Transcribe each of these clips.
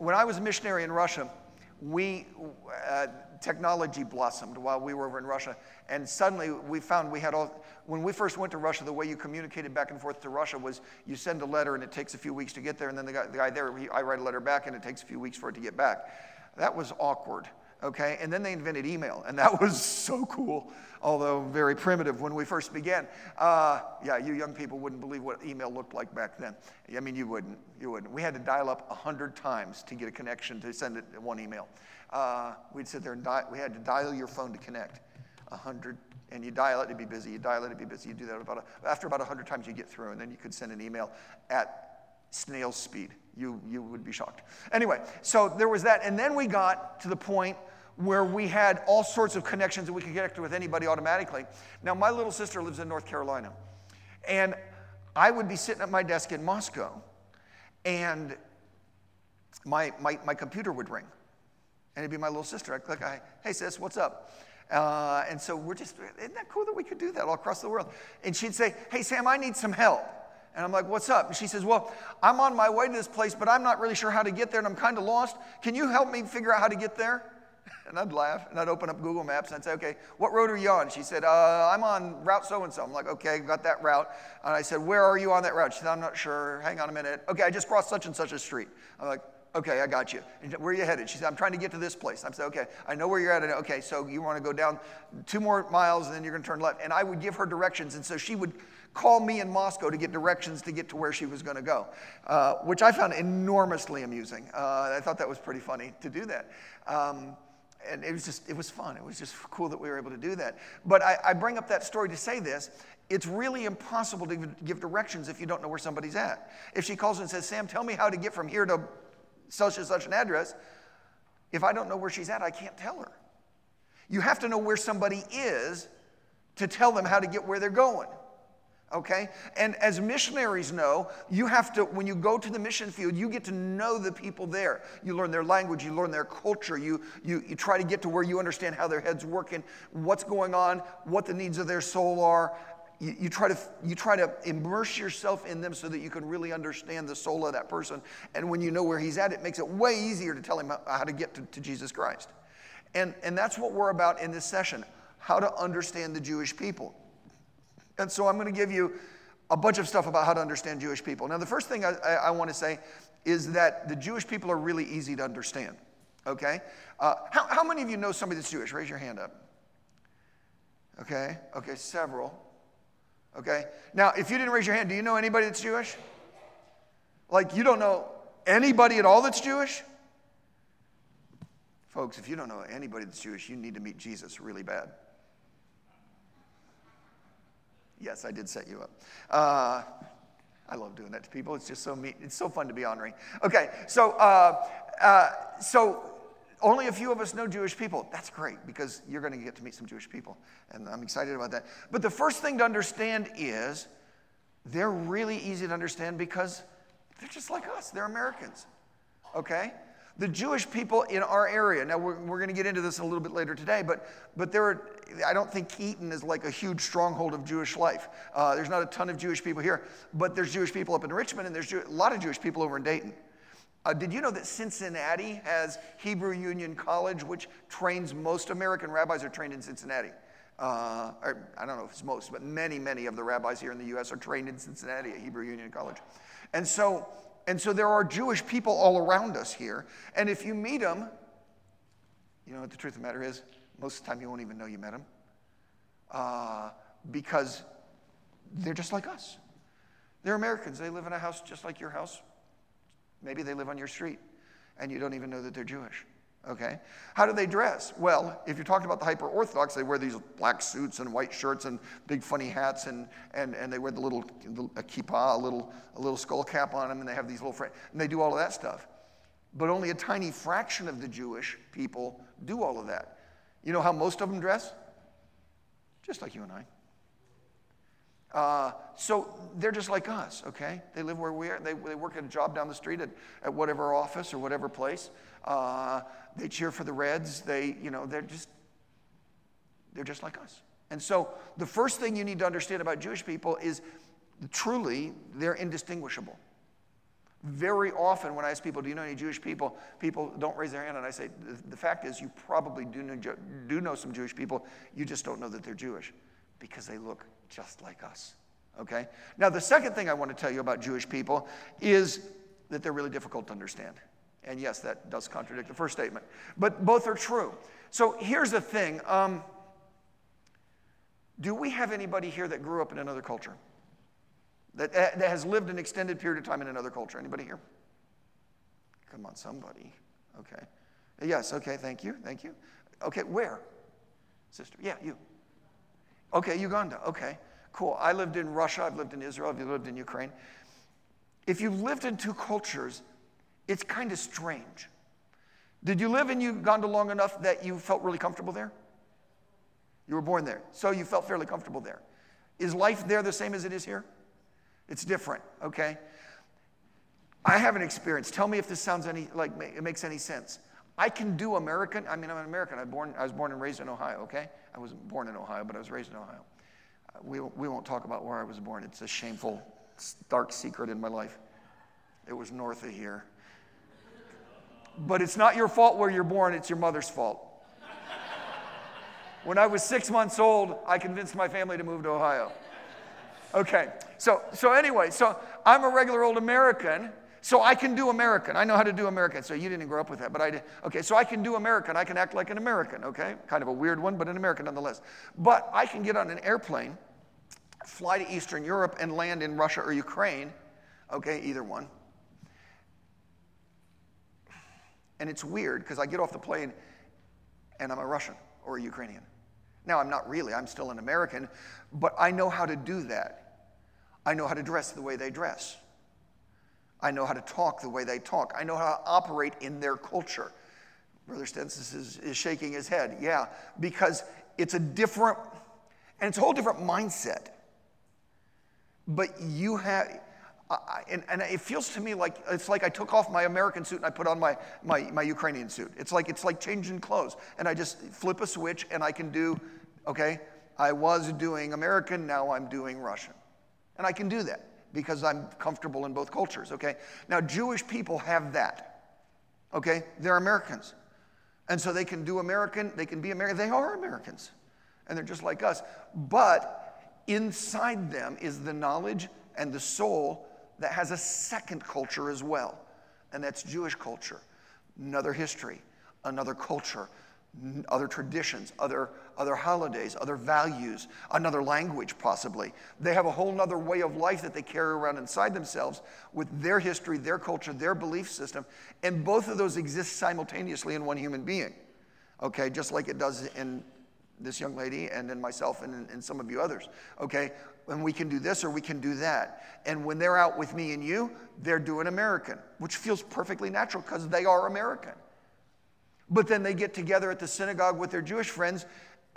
when I was a missionary in Russia, we, uh, technology blossomed while we were over in Russia. And suddenly we found we had all, when we first went to Russia, the way you communicated back and forth to Russia was you send a letter and it takes a few weeks to get there. And then the guy, the guy there, he, I write a letter back and it takes a few weeks for it to get back. That was awkward okay? And then they invented email, and that was so cool, although very primitive when we first began. Uh, yeah, you young people wouldn't believe what email looked like back then. I mean, you wouldn't. You wouldn't. We had to dial up 100 times to get a connection to send it one email. Uh, we'd sit there and we had to dial your phone to connect 100 and you dial it, it'd be busy. You dial it, it'd be busy. You do that about a, after about 100 times, you get through, and then you could send an email at snail speed. You, you would be shocked. Anyway, so there was that. And then we got to the point where we had all sorts of connections and we could connect with anybody automatically. Now, my little sister lives in North Carolina, and I would be sitting at my desk in Moscow, and my, my, my computer would ring. And it'd be my little sister. I'd click, hey, sis, what's up? Uh, and so we're just, isn't that cool that we could do that all across the world? And she'd say, hey, Sam, I need some help. And I'm like, what's up? And she says, well, I'm on my way to this place, but I'm not really sure how to get there and I'm kind of lost. Can you help me figure out how to get there? And I'd laugh and I'd open up Google Maps and I'd say, okay, what road are you on? She said, uh, I'm on route so and so. I'm like, okay, got that route. And I said, where are you on that route? She said, I'm not sure. Hang on a minute. Okay, I just crossed such and such a street. I'm like, okay, I got you. And where are you headed? She said, I'm trying to get to this place. I said, okay, I know where you're at. Okay, so you want to go down two more miles and then you're going to turn left. And I would give her directions. And so she would call me in Moscow to get directions to get to where she was going to go, uh, which I found enormously amusing. Uh, I thought that was pretty funny to do that. Um, and it was just, it was fun. It was just cool that we were able to do that. But I, I bring up that story to say this. It's really impossible to give directions if you don't know where somebody's at. If she calls and says, Sam, tell me how to get from here to such and such an address, if I don't know where she's at, I can't tell her. You have to know where somebody is to tell them how to get where they're going okay? And as missionaries know, you have to, when you go to the mission field, you get to know the people there. You learn their language, you learn their culture, you, you, you try to get to where you understand how their head's working, what's going on, what the needs of their soul are. You, you, try to, you try to immerse yourself in them so that you can really understand the soul of that person. And when you know where he's at, it makes it way easier to tell him how to get to, to Jesus Christ. And, and that's what we're about in this session how to understand the Jewish people. And so I'm going to give you a bunch of stuff about how to understand Jewish people. Now, the first thing I, I, want to say is that the Jewish people are really easy to understand. Okay? Uh, how, how many of you know somebody that's Jewish? Raise your hand up. Okay? Okay, several. Okay? Now, if you didn't raise your hand, do you know anybody that's Jewish? Like, you don't know anybody at all that's Jewish? Folks, if you don't know anybody that's Jewish, you need to meet Jesus really bad. Yes, I did set you up. Uh, I love doing that to people. It's just so mean. It's so fun to be honoring. Okay, so uh, uh, so only a few of us know Jewish people. That's great because you're going to get to meet some Jewish people, and I'm excited about that. But the first thing to understand is they're really easy to understand because they're just like us. They're Americans. Okay, the Jewish people in our area. Now, we're, we're going to get into this a little bit later today, but, but there are, I don't think Eaton is like a huge stronghold of Jewish life. Uh, there's not a ton of Jewish people here, but there's Jewish people up in Richmond, and there's Jew- a lot of Jewish people over in Dayton. Uh, did you know that Cincinnati has Hebrew Union College, which trains most American rabbis are trained in Cincinnati? Uh, or, I don't know if it's most, but many, many of the rabbis here in the U.S. are trained in Cincinnati at Hebrew Union College. And so and so there are Jewish people all around us here. And if you meet them, you know what the truth of the matter is? Most of the time you won't even know you met them uh, because they're just like us. They're Americans. They live in a house just like your house. Maybe they live on your street and you don't even know that they're Jewish. Okay? How do they dress? Well, if you're talking about the hyper Orthodox, they wear these black suits and white shirts and big funny hats, and, and, and they wear the little a kippah, a little, a little skull cap on them, and they have these little, and they do all of that stuff. But only a tiny fraction of the Jewish people do all of that. You know how most of them dress? Just like you and I. Uh, so they're just like us, okay? They live where we are. They, they work at a job down the street at, at whatever office or whatever place. Uh, they cheer for the Reds. They, you know, they're just, they're just like us. And so the first thing you need to understand about Jewish people is truly they're indistinguishable. Very often, when I ask people, Do you know any Jewish people? people don't raise their hand, and I say, The fact is, you probably do know, do know some Jewish people. You just don't know that they're Jewish because they look just like us. Okay? Now, the second thing I want to tell you about Jewish people is that they're really difficult to understand. And yes, that does contradict the first statement, but both are true. So here's the thing um, Do we have anybody here that grew up in another culture? that, uh, that has lived an extended period of time in another culture. Anybody here? Come on, somebody. Okay. Yes, okay, thank you, thank you. Okay, where? Sister, yeah, you. Okay, Uganda, okay, cool. I lived in Russia, I've lived in Israel, I've lived in Ukraine. If you've lived in two cultures, it's kind of strange. Did you live in Uganda long enough that you felt really comfortable there? You were born there, so you felt fairly comfortable there. Is life there the same as it is here? It's different, okay? I have an experience. Tell me if this sounds any like it makes any sense. I can do American. I mean, I'm an American. I, born, I was born and raised in Ohio, okay? I wasn't born in Ohio, but I was raised in Ohio. Uh, we, we won't talk about where I was born. It's a shameful, dark secret in my life. It was north of here. But it's not your fault where you're born, it's your mother's fault. When I was six months old, I convinced my family to move to Ohio. Okay, so, so anyway, so I'm a regular old American, so I can do American. I know how to do American. So you didn't grow up with that, but I did. Okay, so I can do American. I can act like an American, okay? Kind of a weird one, but an American nonetheless. But I can get on an airplane, fly to Eastern Europe, and land in Russia or Ukraine, okay, either one. And it's weird because I get off the plane and I'm a Russian or a Ukrainian. Now, I'm not really, I'm still an American, but I know how to do that. I know how to dress the way they dress. I know how to talk the way they talk. I know how to operate in their culture. Brother Stensis is, is shaking his head. Yeah, because it's a different, and it's a whole different mindset. But you have, I, and, and, it feels to me like it's like I took off my American suit and I put on my, my, my Ukrainian suit. It's like it's like changing clothes, and I just flip a switch and I can do, okay, I was doing American, now I'm doing Russian. And I can do that because I'm comfortable in both cultures, okay? Now, Jewish people have that, okay? They're Americans. And so they can do American, they can be American. They are Americans, and they're just like us. But inside them is the knowledge and the soul that has a second culture as well, and that's Jewish culture, another history, another culture, other traditions, other, other holidays, other values, another language, possibly. They have a whole other way of life that they carry around inside themselves with their history, their culture, their belief system. And both of those exist simultaneously in one human being, okay, just like it does in this young lady and in myself and in, in some of you others, okay? And we can do this or we can do that. And when they're out with me and you, they're doing American, which feels perfectly natural because they are American. But then they get together at the synagogue with their Jewish friends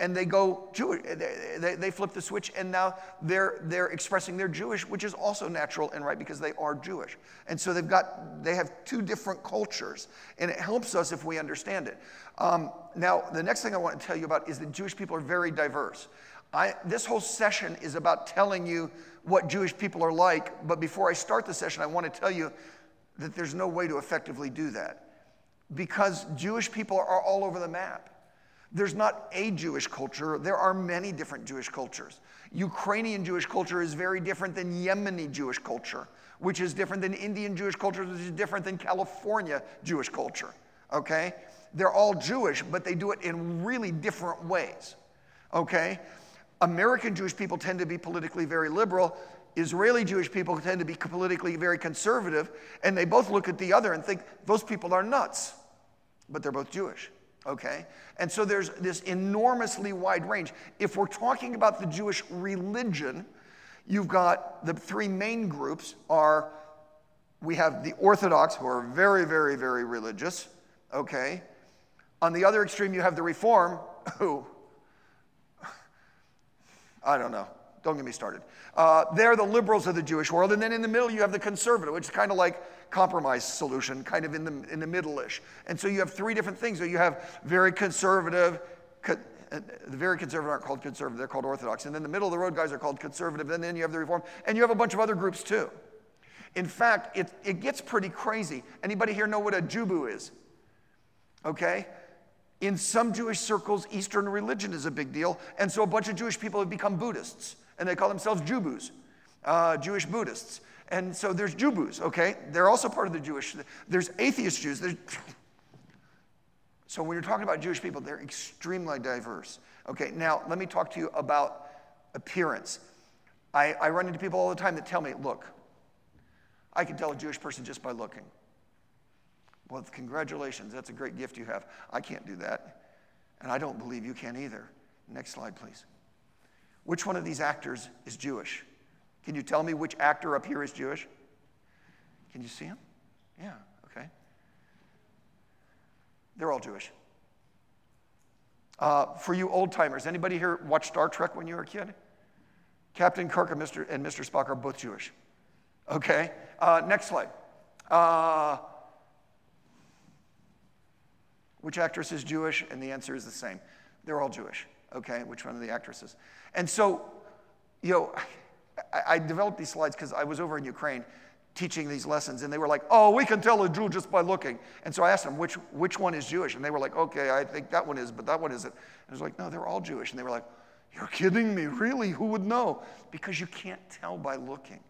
and they go Jewish. They, they, flip the switch and now they're, they're expressing their Jewish, which is also natural and right because they are Jewish. And so they've got, they have two different cultures and it helps us if we understand it. Um, now, the next thing I want to tell you about is that Jewish people are very diverse. I, this whole session is about telling you what Jewish people are like, but before I start the session, I want to tell you that there's no way to effectively do that because Jewish people are all over the map. There's not a Jewish culture, there are many different Jewish cultures. Ukrainian Jewish culture is very different than Yemeni Jewish culture, which is different than Indian Jewish culture, which is different than California Jewish culture. Okay? They're all Jewish, but they do it in really different ways. Okay? American Jewish people tend to be politically very liberal. Israeli Jewish people tend to be politically very conservative, and they both look at the other and think those people are nuts, but they're both Jewish. Okay? And so there's this enormously wide range. If we're talking about the Jewish religion, you've got the three main groups are we have the Orthodox who are very, very, very religious. Okay? On the other extreme, you have the Reform who, I don't know, don't get me started. Uh, they're the liberals of the Jewish world. And then in the middle, you have the conservative, which is kind of like compromise solution, kind of in the, in the middle-ish. And so you have three different things. So you have very conservative, co- uh, the very conservative aren't called conservative, they're called orthodox. And then the middle of the road guys are called conservative. And then you have the reform. And you have a bunch of other groups too. In fact, it, it gets pretty crazy. Anybody here know what a Jubu is? Okay? In some Jewish circles, Eastern religion is a big deal. And so a bunch of Jewish people have become Buddhists, and they call themselves Jubus, uh, Jewish Buddhists. And so there's Jubus, okay? They're also part of the Jewish. There's atheist Jews. There's, so when you're talking about Jewish people, they're extremely diverse. Okay, now let me talk to you about appearance. I, I run into people all the time that tell me, look, I can tell a Jewish person just by looking. Well, congratulations, that's a great gift you have. I can't do that. And I don't believe you can either. Next slide, please. Which one of these actors is Jewish? Can you tell me which actor up here is Jewish? Can you see him? Yeah, okay. They're all Jewish. Uh, for you old timers, anybody here watch Star Trek when you were a kid? Captain Kirk and Mr. and Mr. Spock are both Jewish. Okay. Uh, next slide. Uh, which actress is Jewish? And the answer is the same. They're all Jewish. Okay. Which one of the actresses? And so, you know, I, I developed these slides because I was over in Ukraine teaching these lessons, and they were like, "Oh, we can tell a Jew just by looking." And so I asked them, "Which which one is Jewish?" And they were like, "Okay, I think that one is, but that one isn't." And I was like, "No, they're all Jewish." And they were like, "You're kidding me? Really? Who would know?" Because you can't tell by looking.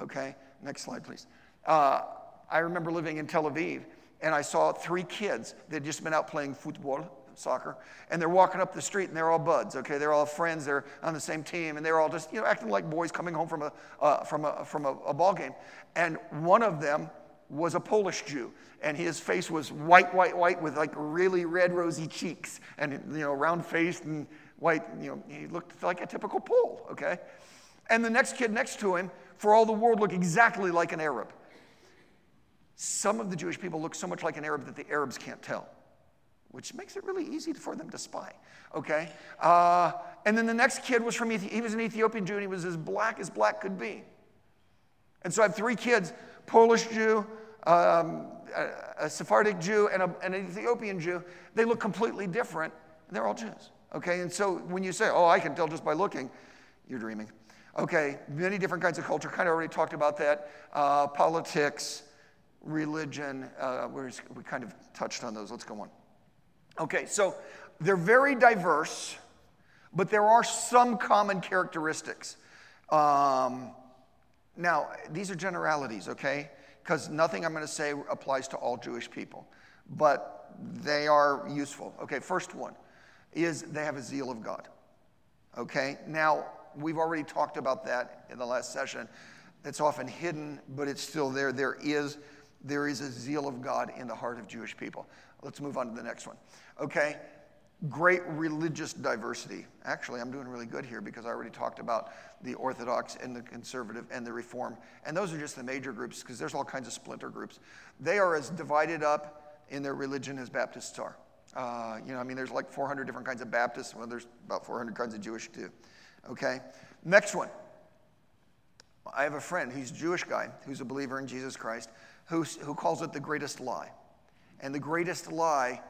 Okay, next slide, please. Uh, I remember living in Tel Aviv, and I saw three kids. They'd just been out playing football, soccer, and they're walking up the street and they're all buds, okay? They're all friends, they're on the same team, and they're all just, you know, acting like boys coming home from a, uh, from a, from a, a ball game. And one of them was a Polish Jew, and his face was white, white, white with like really red, rosy cheeks, and, you know, round faced and white, you know, he looked like a typical Pole, okay? And the next kid next to him, for all the world, looked exactly like an Arab. Some of the Jewish people look so much like an Arab that the Arabs can't tell which makes it really easy for them to spy. Okay? Uh, and then the next kid was from Ethiopia. He was an Ethiopian Jew and he was as black as black could be. And so I have three kids Polish Jew, um, a, Sephardic Jew, and, a, an Ethiopian Jew. They look completely different, and they're all Jews. Okay? And so when you say, oh, I can tell just by looking, you're dreaming. Okay, many different kinds of culture. Kind of already talked about that. Uh, politics, religion. Uh, we kind of touched on those. Let's go on. Okay, so they're very diverse, but there are some common characteristics. Um, now, these are generalities, okay? Because nothing I'm going to say applies to all Jewish people, but they are useful. Okay, first one is they have a zeal of God. Okay, now we've already talked about that in the last session. It's often hidden, but it's still there. There is, there is a zeal of God in the heart of Jewish people. Let's move on to the next one. Okay? Great religious diversity. Actually, I'm doing really good here because I already talked about the Orthodox and the Conservative and the Reform. And those are just the major groups because there's all kinds of splinter groups. They are as divided up in their religion as Baptists are. Uh, you know, I mean, there's like 400 different kinds of Baptists. Well, there's about 400 kinds of Jewish too. Okay? Next one. I have a friend, he's a Jewish guy, who's a believer in Jesus Christ, who, who calls it the greatest lie. And the greatest lie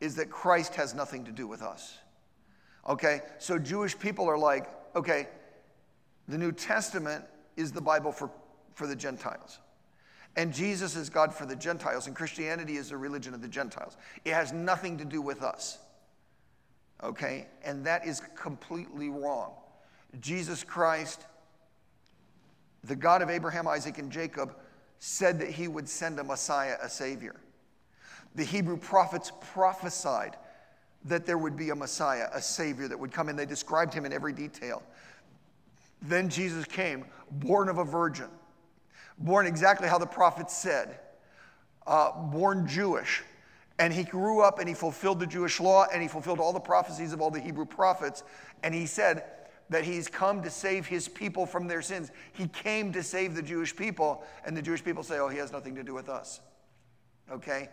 is that Christ has nothing to do with us. Okay? So Jewish people are like, okay, the New Testament is the Bible for, for the Gentiles. And Jesus is God for the Gentiles, and Christianity is the religion of the Gentiles. It has nothing to do with us. Okay? And that is completely wrong. Jesus Christ, the God of Abraham, Isaac, and Jacob, said that he would send a Messiah, a Savior. The Hebrew prophets prophesied that there would be a Messiah, a Savior that would come, and they described him in every detail. Then Jesus came, born of a virgin, born exactly how the prophets said, uh, born Jewish. And he grew up and he fulfilled the Jewish law and he fulfilled all the prophecies of all the Hebrew prophets. And he said that he's come to save his people from their sins. He came to save the Jewish people, and the Jewish people say, oh, he has nothing to do with us. Okay?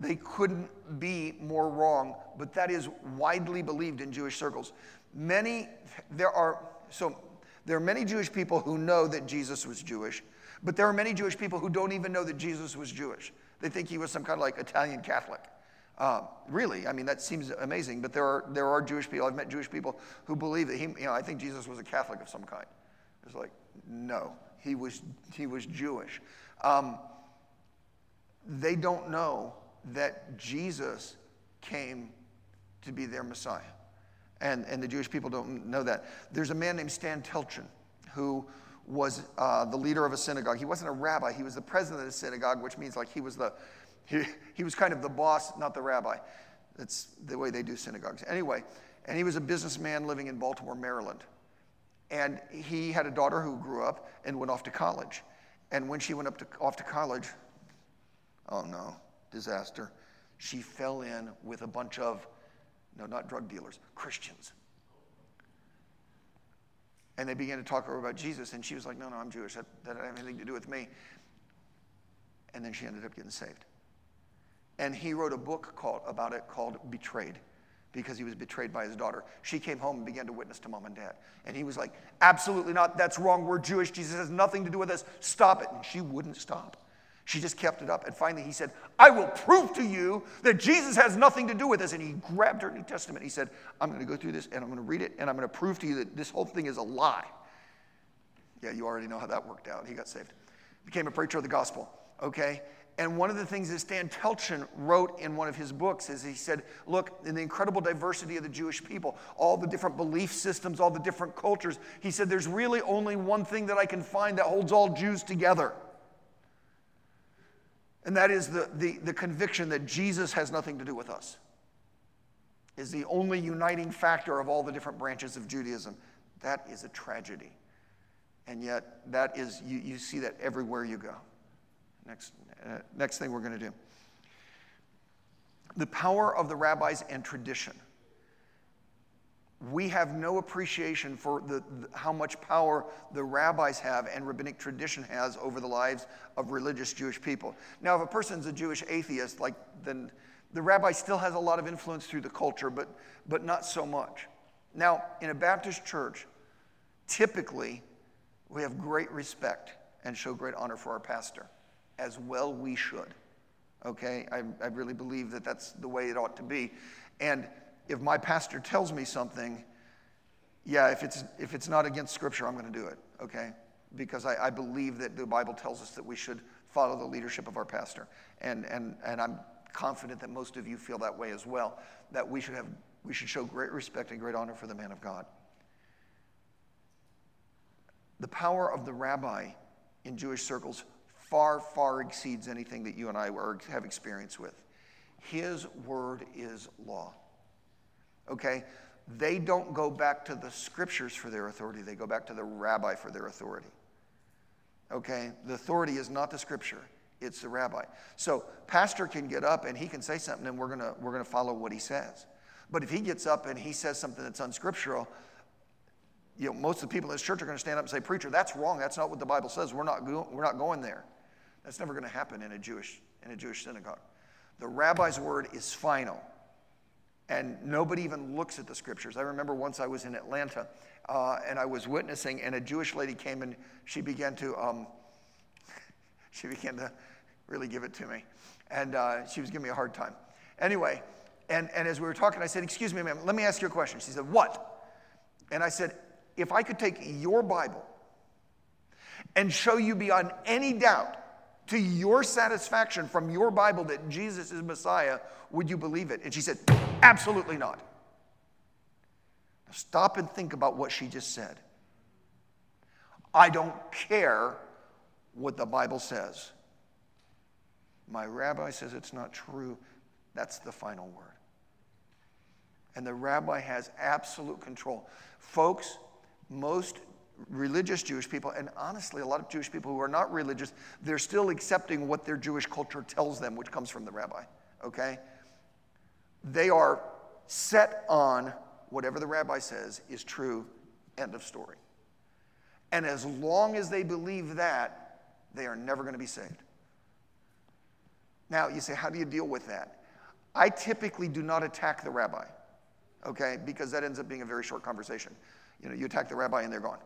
They couldn't be more wrong, but that is widely believed in Jewish circles. Many, there are, so there are many Jewish people who know that Jesus was Jewish, but there are many Jewish people who don't even know that Jesus was Jewish. They think he was some kind of like Italian Catholic. Uh, really, I mean, that seems amazing, but there are, there are Jewish people, I've met Jewish people who believe that he, you know, I think Jesus was a Catholic of some kind. It's like, no, he was, he was Jewish. Um, they don't know that Jesus came to be their Messiah. And, and the Jewish people don't know that. There's a man named Stan Telchin who was uh, the leader of a synagogue. He wasn't a rabbi, he was the president of the synagogue, which means like he was the, he, was kind of the boss, not the rabbi. That's the way they do synagogues. Anyway, and he was a businessman living in Baltimore, Maryland. And he had a daughter who grew up and went off to college. And when she went up to, off to college, oh no, disaster. She fell in with a bunch of no, not drug dealers, Christians. And they began to talk to her about Jesus, and she was like, No, no, I'm Jewish. That, that have anything to do with me. And then she ended up getting saved. And he wrote a book called, about it called Betrayed because he was betrayed by his daughter. She came home and began to witness to mom and dad. And he was like, Absolutely not. That's wrong. We're Jewish. Jesus has nothing to do with us. Stop it. And she wouldn't stop. She just kept it up. And finally, he said, I will prove to you that Jesus has nothing to do with this. And he grabbed her New Testament. He said, I'm going to go through this and I'm going to read it and I'm going to prove to you that this whole thing is a lie. Yeah, you already know how that worked out. He got saved, became a preacher of the gospel. Okay? And one of the things that Stan Telchin wrote in one of his books is he said, Look, in the incredible diversity of the Jewish people, all the different belief systems, all the different cultures, he said, There's really only one thing that I can find that holds all Jews together. And that is the, the, the conviction that Jesus has nothing to do with us, is the only uniting factor of all the different branches of Judaism. That is a tragedy. And yet, that is, you, you see that everywhere you go. Next, uh, next thing we're going to do the power of the rabbis and tradition we have no appreciation for the, the, how much power the rabbis have and rabbinic tradition has over the lives of religious Jewish people. Now, if a person's a Jewish atheist, like then the rabbi still has a lot of influence through the culture, but, but not so much. Now, in a Baptist church, typically we have great respect and show great honor for our pastor, as well we should. Okay? I, I really believe that that's the way it ought to be. And if my pastor tells me something, yeah, if it's, if it's not against Scripture, I'm going to do it, okay? Because I, I believe that the Bible tells us that we should follow the leadership of our pastor. And, and, and I'm confident that most of you feel that way as well, that we should, have, we should show great respect and great honor for the man of God. The power of the rabbi in Jewish circles far, far exceeds anything that you and I have experience with. His word is law okay? They don't go back to the scriptures for their authority, they go back to the rabbi for their authority. Okay? The authority is not the scripture, it's the rabbi. So, pastor can get up and he can say something and we're to we're to follow what he says. But if he gets up and he says something that's unscriptural, you know, most of the people in this church are going to stand up and say, Preacher, that's wrong. That's not what the Bible says. We're not, go- we're not going there. That's never going to happen in a Jewish, in a Jewish synagogue. The rabbi's word is final and nobody even looks at the scriptures. I remember once I was in Atlanta uh, and I was witnessing, and a Jewish lady came and she began to um, she began to really give it to me, and uh, she was giving me a hard time. Anyway, and, and as we were talking, I said, "Excuse me, ma'am, let me ask you a question." She said, "What?" And I said, "If I could take your Bible and show you beyond any doubt to your satisfaction from your Bible that Jesus is Messiah, would you believe it? And she said, Absolutely not. Now stop and think about what she just said. I don't care what the Bible says. My rabbi says it's not true. That's the final word. And the rabbi has absolute control. Folks, most religious Jewish people, and honestly, a lot of Jewish people who are not religious, they're still accepting what their Jewish culture tells them, which comes from the rabbi, okay? They are set on whatever the rabbi says is true, end of story. And as long as they believe that, they are never going to be saved. Now, you say, how do you deal with that? I typically do not attack the rabbi, okay, because that ends up being a very short conversation. You know, you attack the rabbi and they're gone.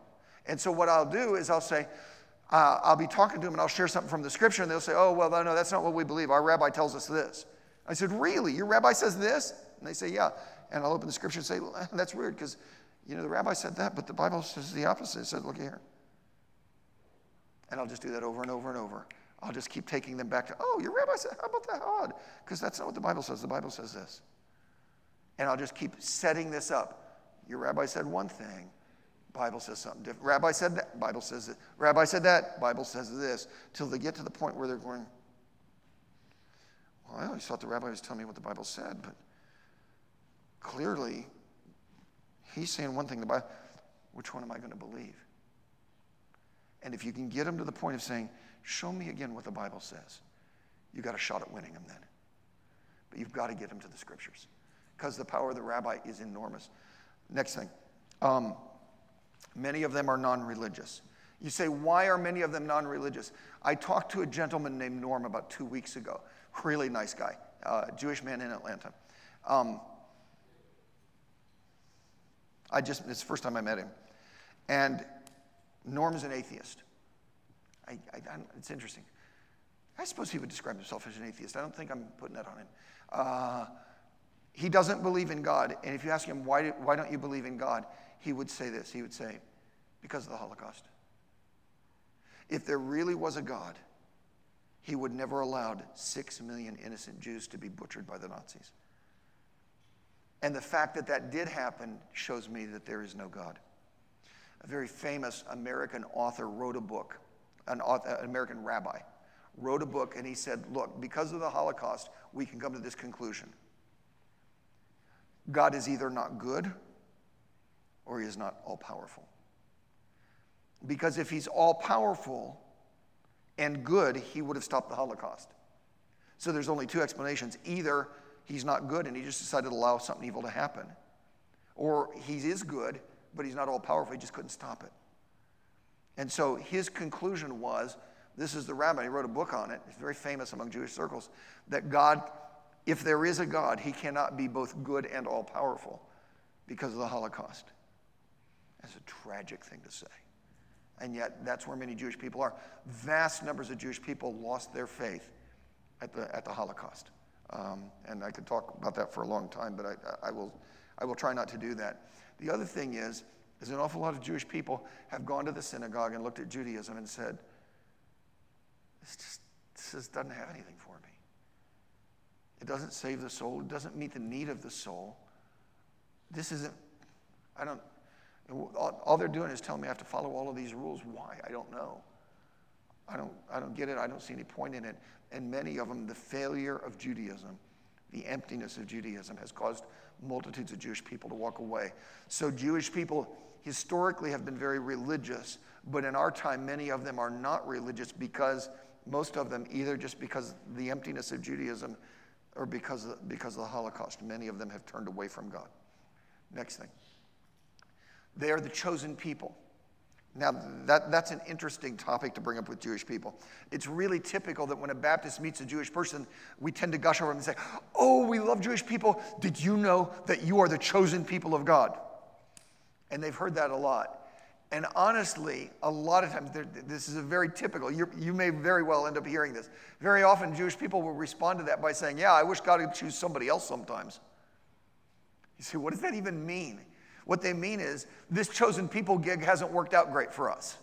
And so what I'll do is I'll say, uh, I'll be talking to them and I'll share something from the scripture and they'll say, oh, well, no, that's not what we believe. Our rabbi tells us this. I said, really? Your rabbi says this? And they say, yeah. And I'll open the scripture and say, that's weird because, you know, the rabbi said that, but the Bible says the opposite. It said, look here. And I'll just do that over and over and over. I'll just keep taking them back to, oh, your rabbi said, how about that odd? Because that's not what the Bible says. The Bible says this. And I'll just keep setting this up. Your rabbi said one thing, Bible says something different. Rabbi said that, Bible says it. Rabbi said that, Bible says this. Till they get to the point where they're going, well, I always thought the rabbi was telling me what the Bible said, but clearly he's saying one thing, the Bible, which one am I going to believe? And if you can get them to the point of saying, show me again what the Bible says, you got a shot at winning them then. But you've got to get them to the scriptures because the power of the rabbi is enormous. Next thing. Um, many of them are non religious. You say, why are many of them non religious? I talked to a gentleman named Norm about two weeks ago. Really nice guy, uh, Jewish man in Atlanta. Um, I just, it's the first time I met him. And Norm's an atheist. I, I, it's interesting. I suppose he would describe himself as an atheist. I don't think I'm putting that on him. Uh, he doesn't believe in God. And if you ask him, why, do, why don't you believe in God? He would say this. He would say, because of the Holocaust. If there really was a God, he would never allowed six million innocent Jews to be butchered by the Nazis. And the fact that that did happen shows me that there is no God. A very famous American author wrote a book, an, author, an American rabbi wrote a book, and he said, Look, because of the Holocaust, we can come to this conclusion God is either not good or he is not all powerful. Because if he's all powerful and good, he would have stopped the Holocaust. So there's only two explanations. Either he's not good and he just decided to allow something evil to happen, or he is good, but he's not all powerful, he just couldn't stop it. And so his conclusion was this is the rabbi, he wrote a book on it, it's very famous among Jewish circles, that God, if there is a God, he cannot be both good and all powerful because of the Holocaust. That's a tragic thing to say. And yet, that's where many Jewish people are. Vast numbers of Jewish people lost their faith at the, at the Holocaust. Um, and I could talk about that for a long time, but I, I, will, I will try not to do that. The other thing is, is an awful lot of Jewish people have gone to the synagogue and looked at Judaism and said, this just, this just doesn't have anything for me. It doesn't save the soul. It doesn't meet the need of the soul. This isn't, I don't, all, they're doing is telling me I have to follow all of these rules. Why? I don't know. I don't, I don't get it. I don't see any point in it and many of them, the failure of Judaism, the emptiness of Judaism, has caused multitudes of Jewish people to walk away. So, Jewish people historically have been very religious, but in our time, many of them are not religious because most of them, either just because the emptiness of Judaism or because of, because of the Holocaust, many of them have turned away from God. Next thing. They are the chosen people. Now, that, that's an interesting topic to bring up with Jewish people. It's really typical that when a Baptist meets a Jewish person, we tend to gush over them and say, Oh, we love Jewish people. Did you know that you are the chosen people of God? And they've heard that a lot. And honestly, a lot of times, this is a very typical, you may very well end up hearing this. Very often, Jewish people will respond to that by saying, Yeah, I wish God would choose somebody else sometimes. You say, What does that even mean? What they mean is, this chosen people gig hasn't worked out great for us.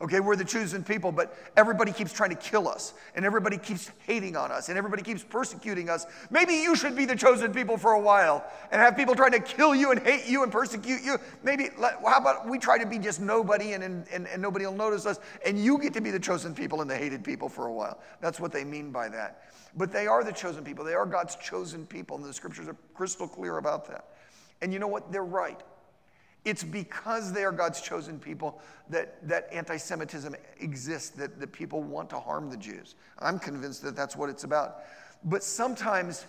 Okay, we're the chosen people, but everybody keeps trying to kill us, and everybody keeps hating on us, and everybody keeps persecuting us. Maybe you should be the chosen people for a while and have people trying to kill you and hate you and persecute you. Maybe, how about we try to be just nobody and, and, and nobody will notice us, and you get to be the chosen people and the hated people for a while? That's what they mean by that. But they are the chosen people, they are God's chosen people, and the scriptures are crystal clear about that. And you know what? They're right. It's because they are God's chosen people that, that anti Semitism exists, that, that people want to harm the Jews. I'm convinced that that's what it's about. But sometimes,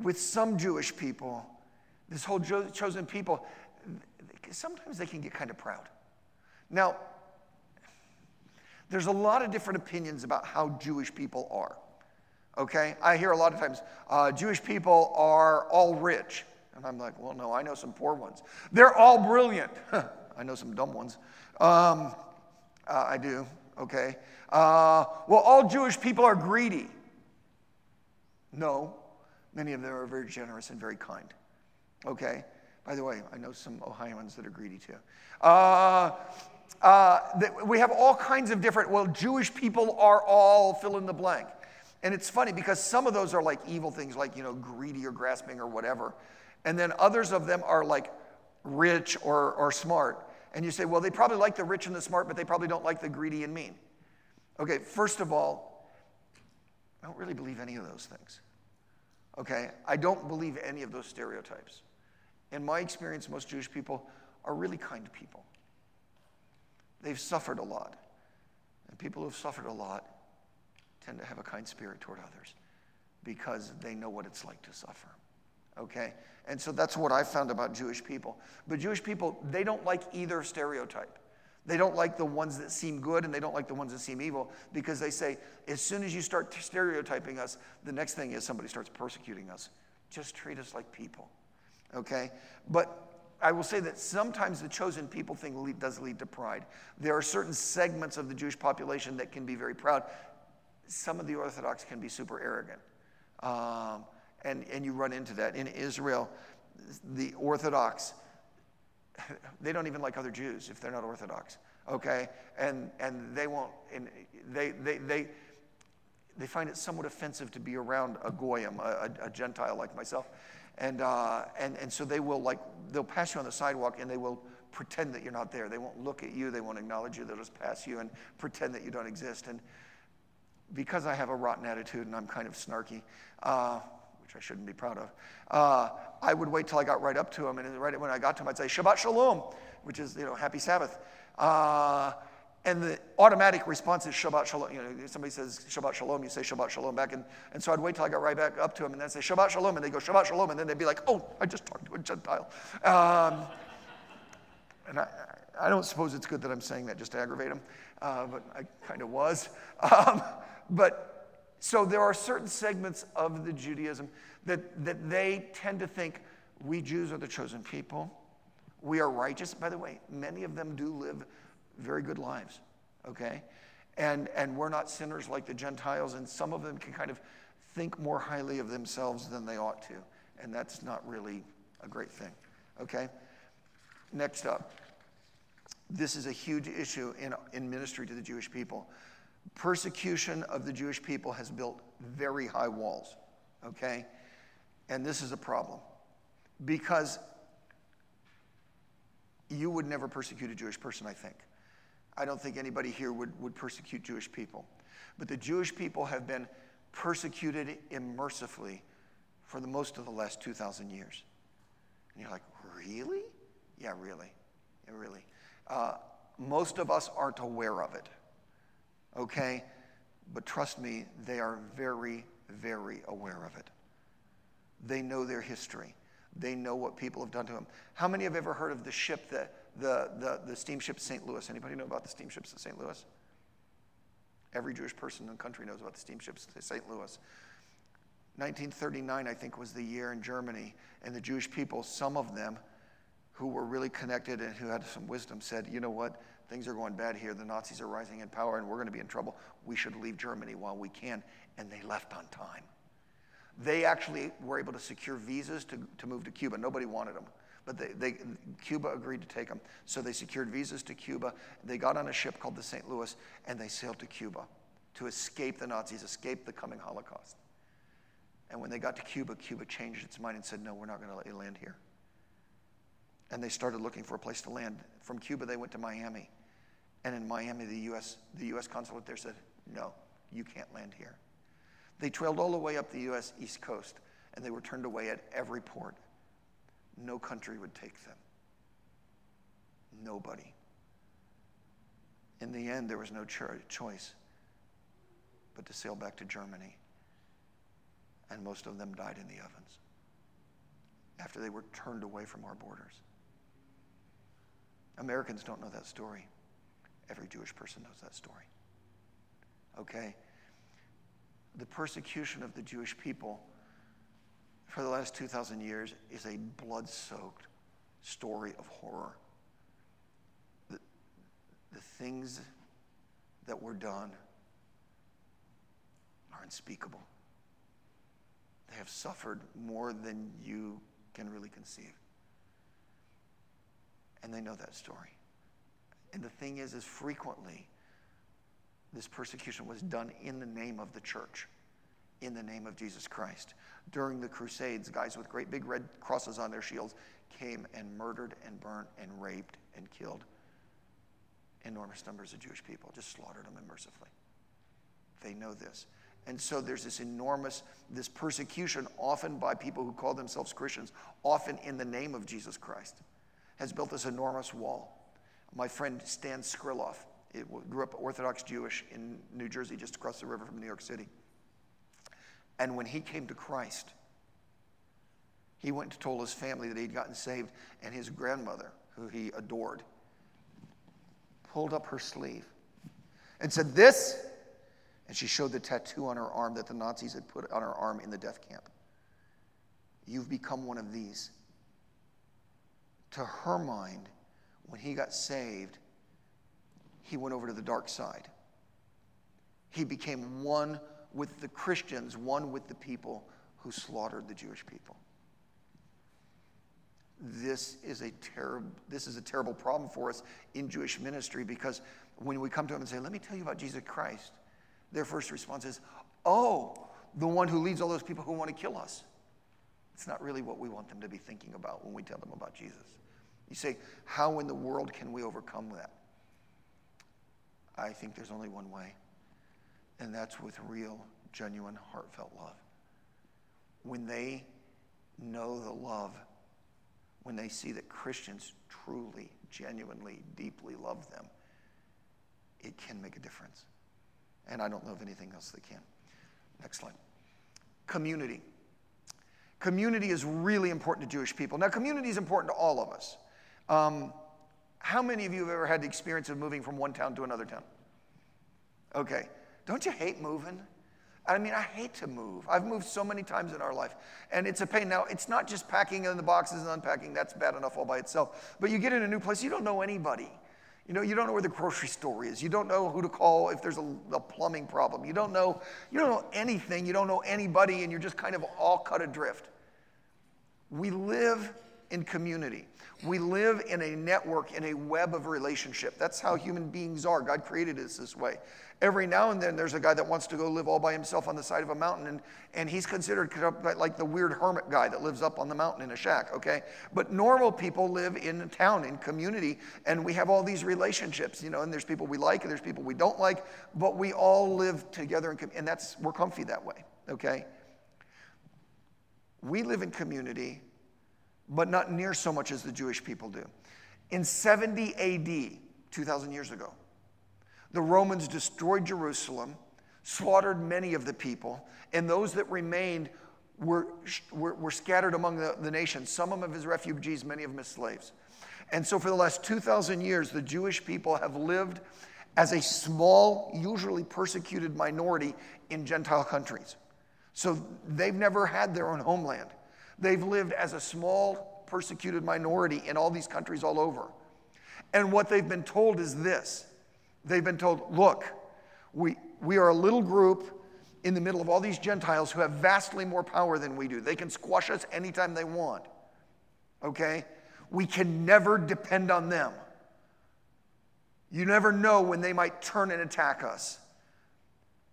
with some Jewish people, this whole chosen people, sometimes they can get kind of proud. Now, there's a lot of different opinions about how Jewish people are. Okay? I hear a lot of times uh, Jewish people are all rich. And I'm like, well, no, I know some poor ones. They're all brilliant. I know some dumb ones. Um, uh, I do, okay. Uh, well, all Jewish people are greedy. No, many of them are very generous and very kind. Okay? By the way, I know some Ohioans that are greedy too. Uh, uh, we have all kinds of different, well, Jewish people are all fill in the blank. And it's funny because some of those are like evil things, like, you know, greedy or grasping or whatever. And then others of them are like rich or, or smart. And you say, well, they probably like the rich and the smart, but they probably don't like the greedy and mean. Okay, first of all, I don't really believe any of those things. Okay, I don't believe any of those stereotypes. In my experience, most Jewish people are really kind people. They've suffered a lot. And people who've suffered a lot tend to have a kind spirit toward others because they know what it's like to suffer. Okay? And so that's what I found about Jewish people. But Jewish people, they don't like either stereotype. They don't like the ones that seem good and they don't like the ones that seem evil because they say, as soon as you start stereotyping us, the next thing is somebody starts persecuting us. Just treat us like people. Okay? But I will say that sometimes the chosen people thing lead, does lead to pride. There are certain segments of the Jewish population that can be very proud. Some of the Orthodox can be super arrogant. Um, and, and you run into that. In Israel, the Orthodox, they don't even like other Jews if they're not Orthodox, okay? And, and they won't, and they, they, they, they find it somewhat offensive to be around a goyim, a, a, a Gentile like myself. And, uh, and, and so they will like, they'll pass you on the sidewalk and they will pretend that you're not there. They won't look at you, they won't acknowledge you, they'll just pass you and pretend that you don't exist. And because I have a rotten attitude and I'm kind of snarky, uh, which I shouldn't be proud of, uh, I would wait till I got right up to him. And right when I got to him, I'd say, Shabbat Shalom, which is, you know, happy Sabbath. Uh, and the automatic response is Shabbat Shalom. You know, somebody says Shabbat Shalom, you say Shabbat Shalom back. And, and so I'd wait till I got right back up to him and then say Shabbat Shalom. And they go Shabbat Shalom. And then they'd be like, oh, I just talked to a Gentile. Um, and I, I don't suppose it's good that I'm saying that just to aggravate him, uh, but I kind of was. Um, but so there are certain segments of the Judaism that, that they tend to think we Jews are the chosen people. We are righteous. By the way, many of them do live very good lives, okay? And, and we're not sinners like the Gentiles, and some of them can kind of think more highly of themselves than they ought to. And that's not really a great thing, okay? Next up, this is a huge issue in, in ministry to the Jewish people. Persecution of the Jewish people has built very high walls, okay? And this is a problem because you would never persecute a Jewish person, I think. I don't think anybody here would, would persecute Jewish people. But the Jewish people have been persecuted immersively for the most of the last 2,000 years. And you're like, really? Yeah, really. Yeah, really. Uh, most of us aren't aware of it, okay? But trust me, they are very, very aware of it. They know their history. They know what people have done to them. How many have ever heard of the ship that the, the, the steamship St. Louis. Anybody know about the steamships at St. Louis? Every Jewish person in the country knows about the steamships at St. Louis. 1939, I think, was the year in Germany, and the Jewish people, some of them who were really connected and who had some wisdom, said, You know what? Things are going bad here. The Nazis are rising in power, and we're going to be in trouble. We should leave Germany while we can. And they left on time. They actually were able to secure visas to, to move to Cuba. Nobody wanted them. But they, they, Cuba agreed to take them. So they secured visas to Cuba. They got on a ship called the St. Louis and they sailed to Cuba to escape the Nazis, escape the coming Holocaust. And when they got to Cuba, Cuba changed its mind and said, No, we're not going to let you land here. And they started looking for a place to land. From Cuba, they went to Miami. And in Miami, the US, the US consulate there said, No, you can't land here. They trailed all the way up the US East Coast, and they were turned away at every port no country would take them. Nobody. In the end, there was no choice but to sail back to Germany. And most of them died in the ovens after they were turned away from our borders. Americans don't know that story. Every Jewish person knows that story. Okay? The persecution of the Jewish people for the last 2,000 years is a blood soaked story of horror. The, the things that were done are unspeakable. They have suffered more than you can really conceive. And they know that story. And the thing is, is frequently this persecution was done in the name of the church, in the name of Jesus Christ. During the Crusades, guys with great big red crosses on their shields came and murdered and burnt and raped and killed enormous numbers of Jewish people, just slaughtered them mercifully. They know this. And so there's this enormous, this persecution, often by people who call themselves Christians, often in the name of Jesus Christ, has built this enormous wall. My friend Stan Skriloff it grew up Orthodox Jewish in New Jersey, just across the river from New York City. And when he came to Christ, he went and told his family that he'd gotten saved, and his grandmother, who he adored, pulled up her sleeve and said, This, and she showed the tattoo on her arm that the Nazis had put on her arm in the death camp. You've become one of these. To her mind, when he got saved, he went over to the dark side. He became one with the Christians, one with the people who slaughtered the Jewish people. This is a terrible this is a terrible problem for us in Jewish ministry because when we come to them and say, "Let me tell you about Jesus Christ," their first response is, "Oh, the one who leads all those people who want to kill us." It's not really what we want them to be thinking about when we tell them about Jesus. You say, "How in the world can we overcome that?" I think there's only one way, and that's with real, genuine, heartfelt love. When they know the love, when they see that Christians truly, genuinely, deeply love them, it can make a difference. And I don't know of anything else that can. Next slide. Community. Community is really important to Jewish people. Now, community is important to all of us. Um, how many of you have ever had the experience of moving from one town to another town? Okay. Don't you hate moving? I mean, I hate to move. I've moved so many times in our life, and it's a pain. Now, it's not just packing in the boxes and unpacking, that's bad enough all by itself. But you get in a new place, you don't know anybody. You know, you don't know where the grocery store is. You don't know who to call if there's a, a, plumbing problem. You don't know, you don't know anything. You don't know anybody, and you're just kind of all cut adrift. We live in community. We live in a network, in a web of relationship. That's how human beings are. God created us this way. Every now and then, there's a guy that wants to go live all by himself on the side of a mountain, and, and he's considered like the weird hermit guy that lives up on the mountain in a shack, okay? But normal people live in a town, in community, and we have all these relationships, you know, and there's people we like and there's people we don't like, but we all live together, in, and that's, we're comfy that way, okay? We live in community but not near so much as the Jewish people do. In 70 AD, 2,000 years ago, the Romans destroyed Jerusalem, slaughtered many of the people, and those that remained were, were, were scattered among the, the nations, some of them as refugees, many of them as slaves. And so, for the last 2,000 years, the Jewish people have lived as a small, usually persecuted minority in Gentile countries. So, they've never had their own homeland. They've lived as a small, persecuted minority in all these countries all over. And what they've been told is this they've been told, look, we, we are a little group in the middle of all these Gentiles who have vastly more power than we do. They can squash us anytime they want. Okay? We can never depend on them. You never know when they might turn and attack us.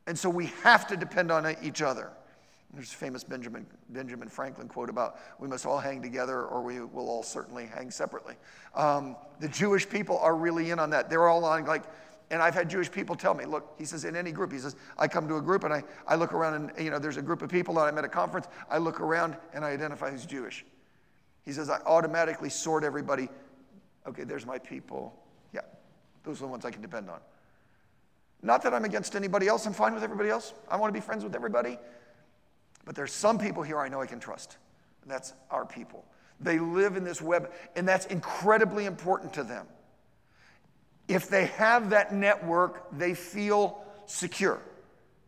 And so we have to depend on each other. There's a famous Benjamin, Benjamin Franklin quote about we must all hang together or we will all certainly hang separately. Um, the Jewish people are really in on that. They're all on like, and I've had Jewish people tell me, look, he says, in any group, he says, I come to a group and I, I look around and, you know, there's a group of people and I'm at a conference. I look around and I identify who's Jewish. He says, I automatically sort everybody. Okay, there's my people. Yeah, those are the ones I can depend on. Not that I'm against anybody else. I'm fine with everybody else. I want to be friends with everybody. But there's some people here I know I can trust. And that's our people. They live in this web, and that's incredibly important to them. If they have that network, they feel secure.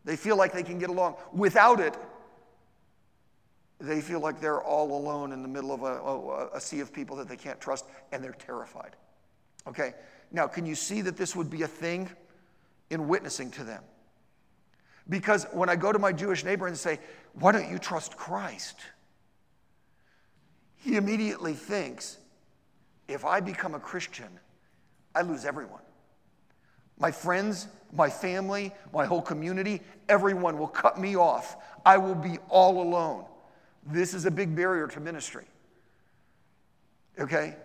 They feel like they can get along. Without it, they feel like they're all alone in the middle of a, a, a, sea of people that they can't trust, and they're terrified. Okay? Now, can you see that this would be a thing in witnessing to them? Because when I go to my Jewish neighbor and say, Why don't you trust Christ? He immediately thinks, If I become a Christian, I lose everyone. My friends, my family, my whole community, everyone will cut me off. I will be all alone. This is a big barrier to ministry. Okay?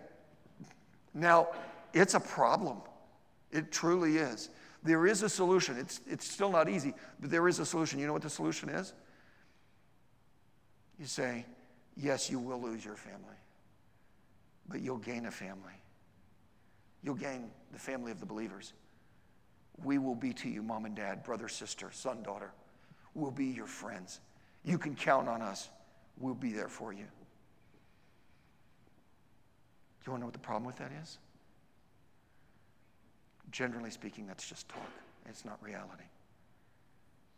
Now, it's a problem. It truly is. There is a solution. It's, it's still not easy, but there is a solution. You know what the solution is? You say, yes, you will lose your family, but you'll gain a family. You'll gain the family of the believers. We will be to you, mom and dad, brother, sister, son, daughter. We'll be your friends. You can count on us. We'll be there for you. Do You want to know what the problem with that is? Generally speaking, that's just talk, it's not reality.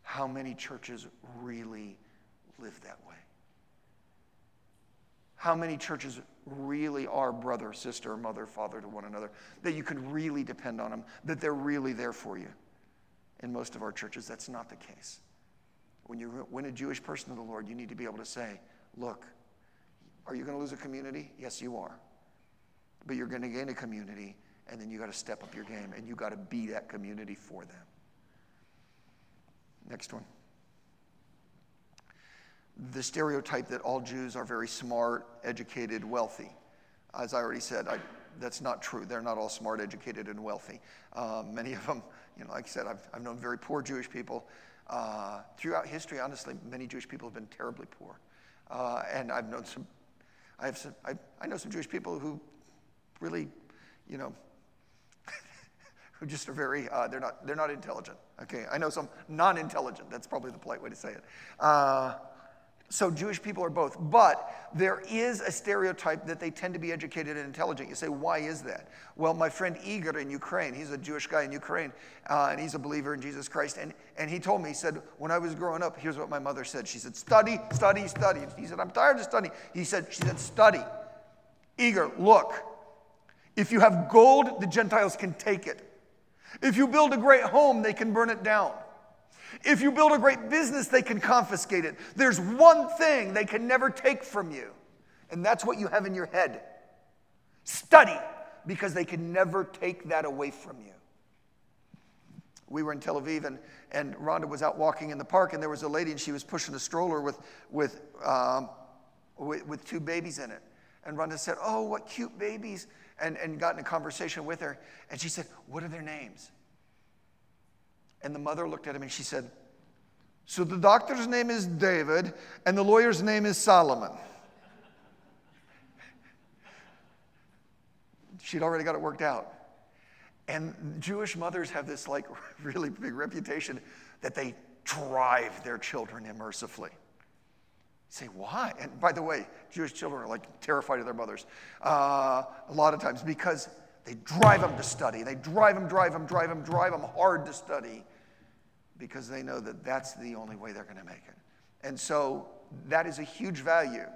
How many churches really live that way? How many churches really are brother, sister, mother, father to one another? That you can really depend on them, that they're really there for you. In most of our churches, that's not the case. When you win a Jewish person to the Lord, you need to be able to say, Look, are you going to lose a community? Yes, you are. But you're going to gain a community, and then you got to step up your game, and you got to be that community for them. Next one the stereotype that all Jews are very smart, educated, wealthy. As I already said, I, that's not true. They're not all smart, educated, and wealthy. Uh, many of them, you know, like I said, I've, I've known very poor Jewish people. Uh, throughout history, honestly, many Jewish people have been terribly poor. Uh, and I've known some, I, have some I, I know some Jewish people who really, you know, who just are very, uh, they're, not, they're not intelligent. Okay, I know some non intelligent. That's probably the polite way to say it. Uh, so Jewish people are both. But there is a stereotype that they tend to be educated and intelligent. You say, why is that? Well, my friend Igor in Ukraine, he's a Jewish guy in Ukraine, uh, and he's a believer in Jesus Christ. And, and he told me, he said, when I was growing up, here's what my mother said. She said, study, study, study. He said, I'm tired of studying. He said, she said, study. Igor, look, if you have gold, the Gentiles can take it. If you build a great home, they can burn it down. If you build a great business, they can confiscate it. There's one thing they can never take from you, and that's what you have in your head. Study, because they can never take that away from you. We were in Tel Aviv, and, and Rhonda was out walking in the park, and there was a lady, and she was pushing a stroller with, with, um, with, with two babies in it. And Rhonda said, Oh, what cute babies. And, and got in a conversation with her. And she said, What are their names? And the mother looked at him and she said, So the doctor's name is David and the lawyer's name is Solomon. She'd already got it worked out. And Jewish mothers have this like really big reputation that they drive their children immersively. Say, why? And by the way, Jewish children are like terrified of their mothers uh, a lot of times because they drive them to study. They drive them, drive them, drive them, drive them hard to study because they know that that's the only way they're going to make it. And so that is a huge value.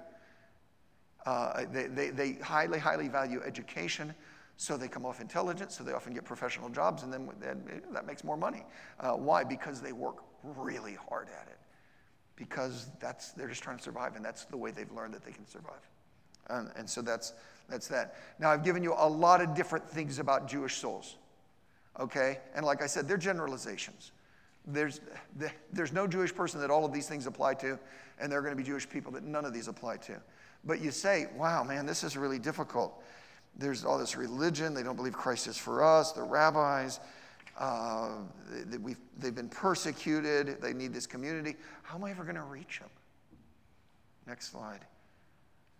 Uh, they, they, they, highly, highly value education, so they come off intelligent, so they often get professional jobs, and then, then that makes more money. Uh, why? Because they work really hard at it. Because that's, they're just trying to survive, and that's the way they've learned that they can survive. And, and so that's, that's that. Now, I've given you a lot of different things about Jewish souls, okay? And like I said, they're generalizations. There's, there's no Jewish person that all of these things apply to, and there are going to be Jewish people that none of these apply to. But you say, wow, man, this is really difficult. There's all this religion. They don't believe Christ is for us. The rabbis, uh, they, they've been persecuted. They need this community. How am I ever going to reach them? Next slide.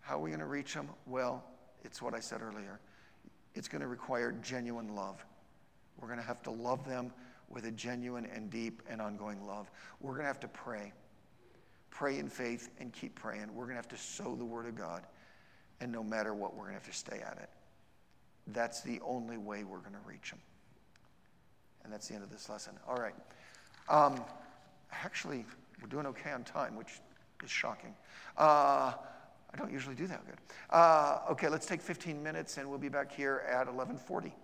How are we going to reach them? Well, it's what I said earlier. It's going to require genuine love. We're going to have to love them with a genuine and deep and ongoing love. We're going to have to pray. Pray in faith and keep praying. We're going to have to sow the Word of God. And no matter what, we're going to have to stay at it. That's the only way we're going to reach them. And that's the end of this lesson. All right. Um, actually, we're doing okay on time, which is shocking. Uh, I don't usually do that good. Uh, okay, let's take 15 minutes and we'll be back here at 1140. Okay?